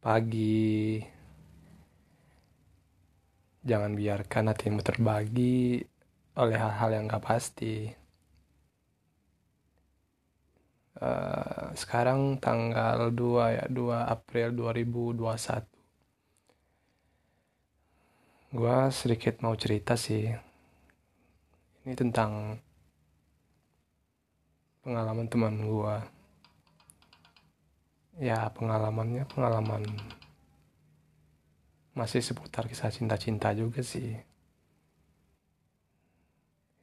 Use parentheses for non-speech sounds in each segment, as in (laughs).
pagi. Jangan biarkan hatimu terbagi oleh hal-hal yang gak pasti. Uh, sekarang tanggal 2 ya 2 April 2021 gue sedikit mau cerita sih. Ini tentang pengalaman teman gue ya pengalamannya pengalaman masih seputar kisah cinta-cinta juga sih.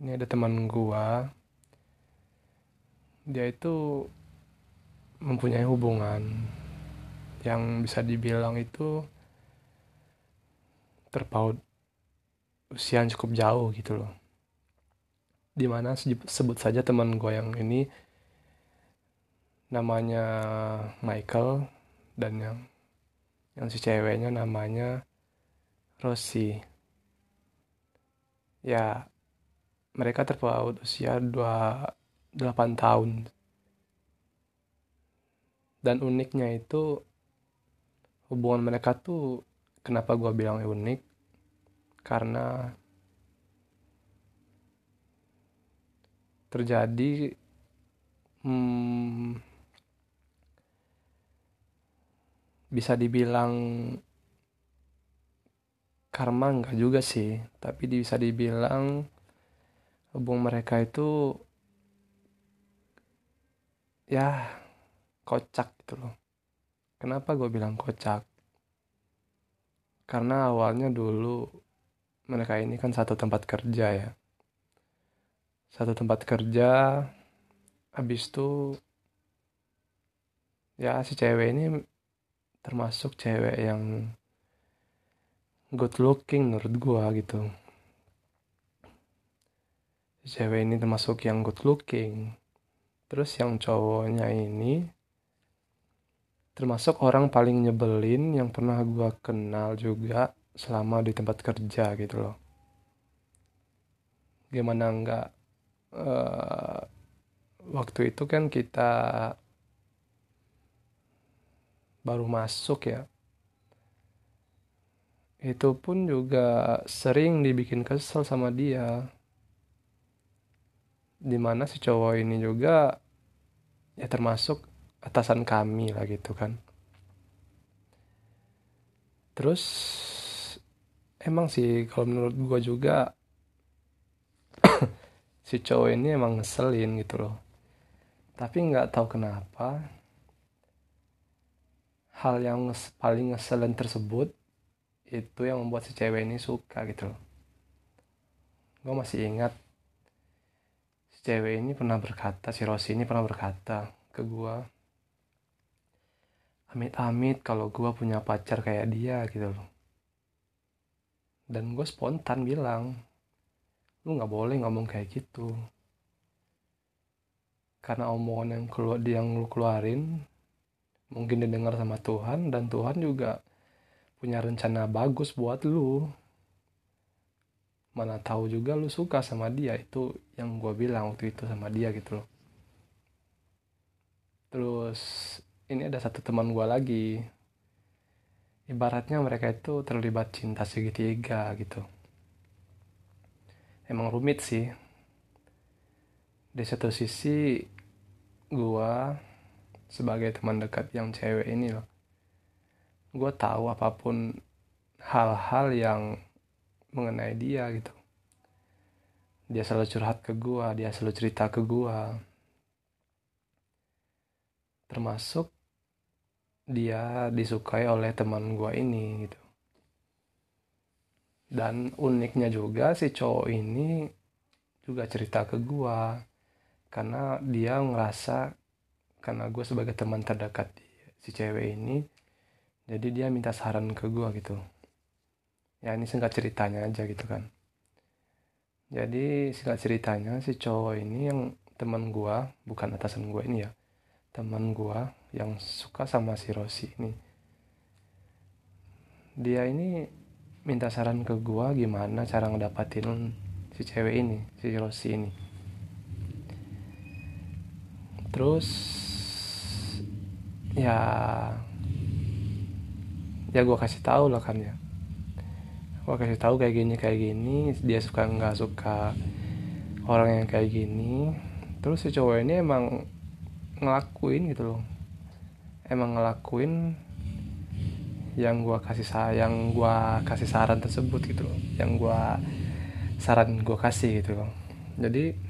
Ini ada teman gua. Dia itu mempunyai hubungan yang bisa dibilang itu terpaut usia yang cukup jauh gitu loh. Di mana sebut saja teman gue yang ini namanya Michael dan yang yang si ceweknya namanya Rosie. Ya mereka terpaut usia 28 tahun. Dan uniknya itu hubungan mereka tuh kenapa gue bilang unik? Karena terjadi hmm, bisa dibilang karma enggak juga sih tapi bisa dibilang hubung mereka itu ya kocak gitu loh. Kenapa gue bilang kocak? Karena awalnya dulu mereka ini kan satu tempat kerja ya. Satu tempat kerja habis itu ya si cewek ini termasuk cewek yang good looking menurut gua gitu. Cewek ini termasuk yang good looking. Terus yang cowoknya ini termasuk orang paling nyebelin yang pernah gua kenal juga selama di tempat kerja gitu loh. Gimana enggak uh, waktu itu kan kita baru masuk ya. Itu pun juga sering dibikin kesel sama dia. Di mana si cowok ini juga ya termasuk atasan kami lah gitu kan. Terus emang sih kalau menurut gue juga (coughs) si cowok ini emang ngeselin gitu loh. Tapi nggak tahu kenapa hal yang paling ngeselin tersebut itu yang membuat si cewek ini suka gitu loh. Gue masih ingat si cewek ini pernah berkata si Rosi ini pernah berkata ke gue amit-amit kalau gue punya pacar kayak dia gitu loh. Dan gue spontan bilang lu nggak boleh ngomong kayak gitu. Karena omongan yang keluar yang lu keluarin mungkin didengar sama Tuhan dan Tuhan juga punya rencana bagus buat lu. Mana tahu juga lu suka sama dia. Itu yang gue bilang waktu itu sama dia gitu loh. Terus ini ada satu teman gue lagi. Ibaratnya mereka itu terlibat cinta segitiga gitu. Emang rumit sih. Di satu sisi gue sebagai teman dekat yang cewek ini loh. Gue tahu apa pun hal-hal yang mengenai dia gitu. Dia selalu curhat ke gue dia selalu cerita ke gue termasuk dia disukai oleh teman gue ini gitu. Dan uniknya juga si cowok ini juga cerita ke gue karena dia ngerasa karena gue sebagai teman terdekat si cewek ini jadi dia minta saran ke gue gitu. Ya ini singkat ceritanya aja gitu kan. Jadi singkat ceritanya si cowok ini yang teman gue bukan atasan gue ini ya teman gue yang suka sama si Rosi ini. Dia ini minta saran ke gue gimana cara ngedapatin si cewek ini si Rosi ini terus ya ya gue kasih tahu lah kan ya. Gue kasih tahu kayak gini kayak gini dia suka nggak suka orang yang kayak gini. Terus si cowok ini emang ngelakuin gitu loh. Emang ngelakuin yang gue kasih sayang gue kasih saran tersebut gitu loh. Yang gue saran gue kasih gitu loh. Jadi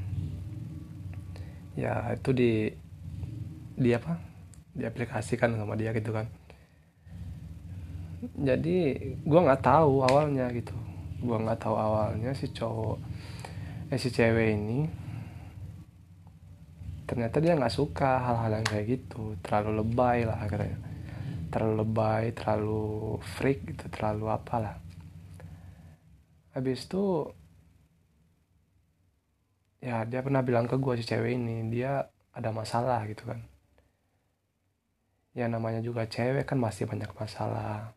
ya itu di di apa? Diaplikasikan sama dia gitu kan. Jadi gue nggak tahu awalnya gitu. Gue nggak tahu awalnya si cowok eh si cewek ini ternyata dia nggak suka hal-hal yang kayak gitu. Terlalu lebay lah katanya terlalu lebay terlalu freak gitu terlalu apalah. Habis itu ya dia pernah bilang ke gue si cewek ini dia ada masalah gitu kan. Ya namanya juga cewek kan masih banyak masalah.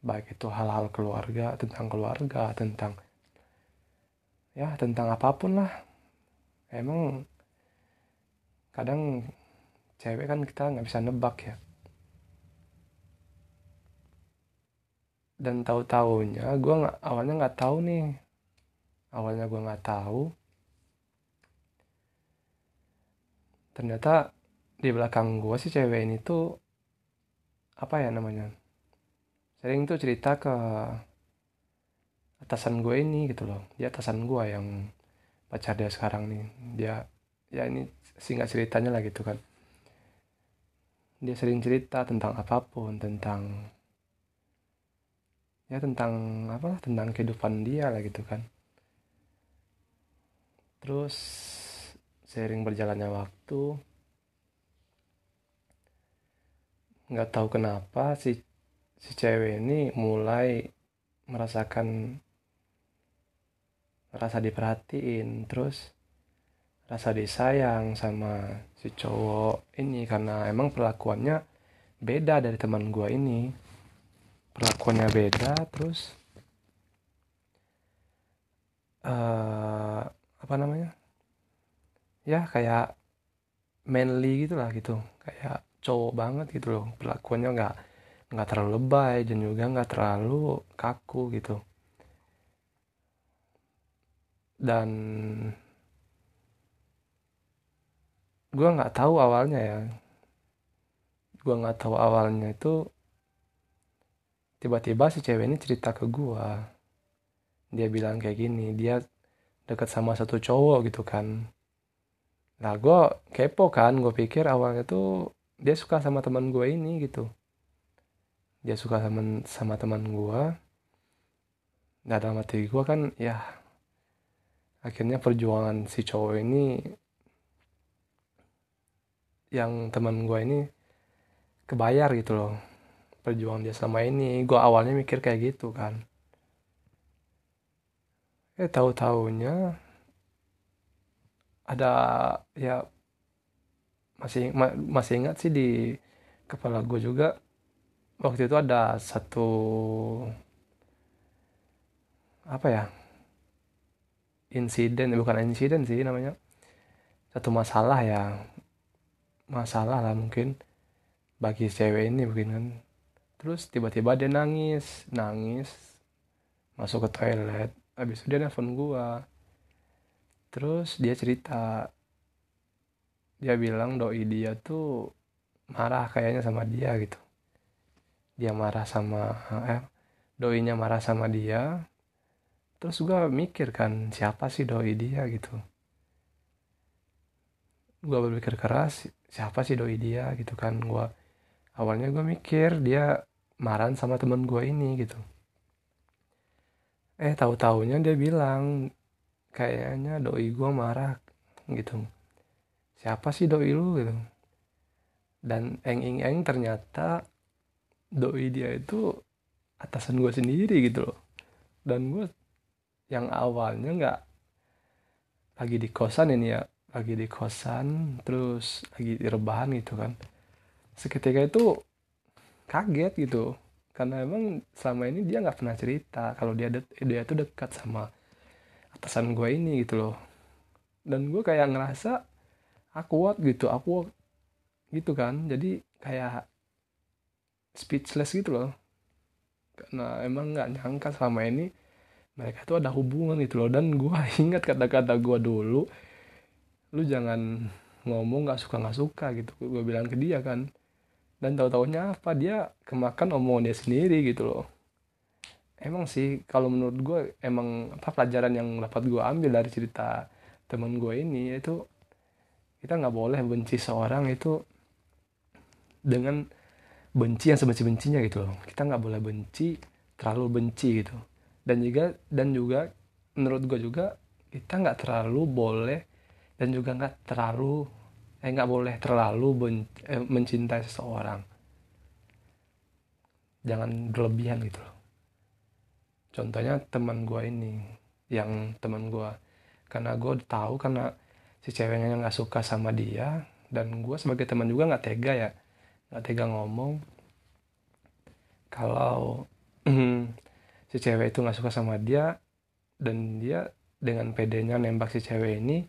Baik itu hal-hal keluarga tentang keluarga tentang ya tentang apa pun lah. Emang kadang cewek kan kita nggak bisa nebak ya. Dan tahu taunya gue nggak awalnya nggak tahu nih. Awalnya gue nggak tahu ternyata di belakang gue si cewek ini tuh apa ya namanya sering tuh cerita ke atasan gue ini gitu loh. Dia atasan gue yang pacar dia sekarang nih. Dia ya ini singkat ceritanya lah gitu kan. Dia sering cerita tentang apa pun tentang ya tentang apa tentang kehidupan dia lah gitu kan. Terus sering berjalannya waktu nggak tahu kenapa si si cewek ini mulai merasakan rasa diperhatiin terus rasa disayang sama si cowok ini karena emang perlakuannya beda dari teman gue ini. Perlakuannya beda terus uh, apa namanya ya kayak manly gitu lah gitu. Kayak cowok banget gitu loh. Perlakuannya nggak nggak terlalu lebay dan juga nggak terlalu kaku gitu. Dan gue nggak tahu awalnya ya. Gue nggak tahu awalnya itu tiba-tiba si cewek ini cerita ke gue dia bilang kayak gini dia deket sama satu cowok gitu kan Nah gue kepo kan, gue pikir awalnya tuh dia suka sama teman gue ini gitu. Dia suka sama sama teman gue. Nah dalam hati gue kan ya akhirnya perjuangan si cowok ini yang teman gue ini kebayar gitu loh perjuangan dia sama ini gue awalnya mikir kayak gitu kan eh tahu taunya ada ya masih ma masih ingat sih di kepala gue juga waktu itu ada satu apa ya insiden bukan insiden sih namanya satu masalah ya masalah lah mungkin bagi cewek ini mungkin kan. Terus tiba-tiba dia nangis nangis masuk ke toilet habis itu dia nelfon gua terus dia cerita. Dia bilang doi dia tuh marah kayaknya sama dia gitu. Dia marah sama eh doinya marah sama dia. Terus gue mikir kan siapa sih doi dia gitu? Gue berpikir keras siapa sih doi dia gitu kan? Gue awalnya gue mikir dia marah sama temen gue ini gitu. Eh tahu taunya dia bilang kayaknya doi gue marah gitu. Siapa sih doi lu gitu? Dan eng eng eng ternyata doi dia itu atasan gue sendiri gitu loh. Dan gue yang awalnya nggak lagi di kosan ini ya lagi di kosan terus lagi di rebahan gitu kan. Seketika itu kaget gitu. Karena emang selama ini dia nggak pernah cerita kalau dia dia tuh dekat sama atasan gue ini gitu loh. Dan gue kayak ngerasa awkward gitu aku gitu kan. Jadi kayak speechless gitu loh. Karena emang nggak nyangka selama ini mereka tuh ada hubungan gitu loh. Dan gue (laughs) ingat kata-kata gue dulu lu jangan ngomong nggak suka nggak suka gitu. Gue bilang ke dia kan. Dan tahu taunya apa dia kemakan omongan dia sendiri gitu loh emang sih kalau menurut gue emang apa pelajaran yang dapat gue ambil dari cerita teman gue ini itu kita nggak boleh benci seorang itu dengan benci yang sebenci-bencinya gitu loh. Kita nggak boleh benci terlalu benci gitu. Dan juga dan juga menurut gue juga kita nggak terlalu boleh dan juga nggak terlalu eh nggak boleh terlalu ben, eh, mencintai seseorang. Jangan berlebihan gitu loh contohnya teman gue ini yang teman gue karena gue tahu karena si ceweknya nggak suka sama dia dan gue sebagai teman juga nggak tega ya. Nggak tega ngomong. Kalau (clears throat) si cewek itu nggak suka sama dia dan dia dengan pedenya nembak si cewek ini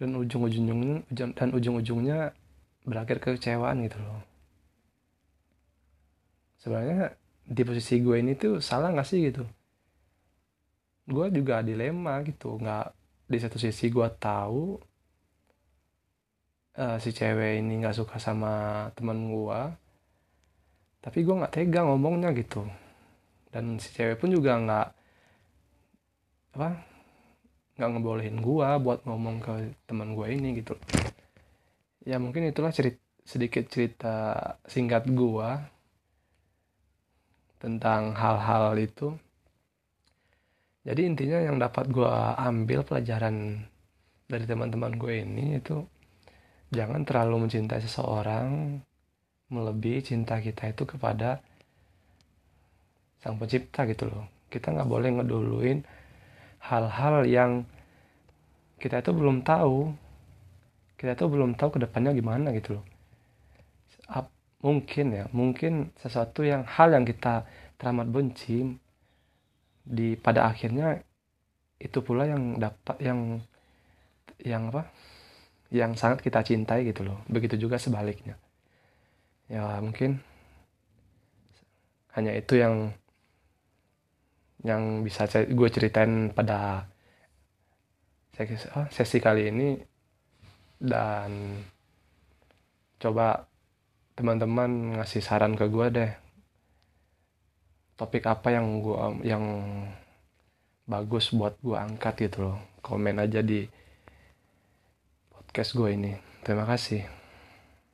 dan ujung-ujungnya dan ujung-ujungnya berakhir kekecewaan gitu loh. Sebenarnya di posisi gue ini tuh salah nggak sih gitu gue juga dilema gitu. Nggak di satu sisi gue tahu uh, si cewek ini nggak suka sama teman gue tapi gue nggak tega ngomongnya gitu. Dan si cewek pun juga nggak apa nggak ngebolehin gue buat ngomong ke teman gue ini gitu. Ya mungkin itulah cerit sedikit cerita singkat gue tentang hal-hal itu jadi intinya yang dapat gue ambil pelajaran dari teman-teman gue ini itu jangan terlalu mencintai seseorang melebihi cinta kita itu kepada sang pencipta gitu loh. Kita nggak boleh ngeduluin hal-hal yang kita itu belum tahu. Kita itu belum tahu ke depannya gimana gitu loh. Mungkin ya mungkin sesuatu yang hal yang kita teramat benci di pada akhirnya itu pula yang dapat yang yang apa? Yang sangat kita cintai gitu loh. Begitu juga sebaliknya. Ya mungkin hanya itu yang yang bisa gue ceritain pada sesi kali ini. Dan coba teman-teman ngasih saran ke gue deh topik apa yang gue yang bagus buat gue angkat gitu loh komen aja di podcast gue ini. Terima kasih.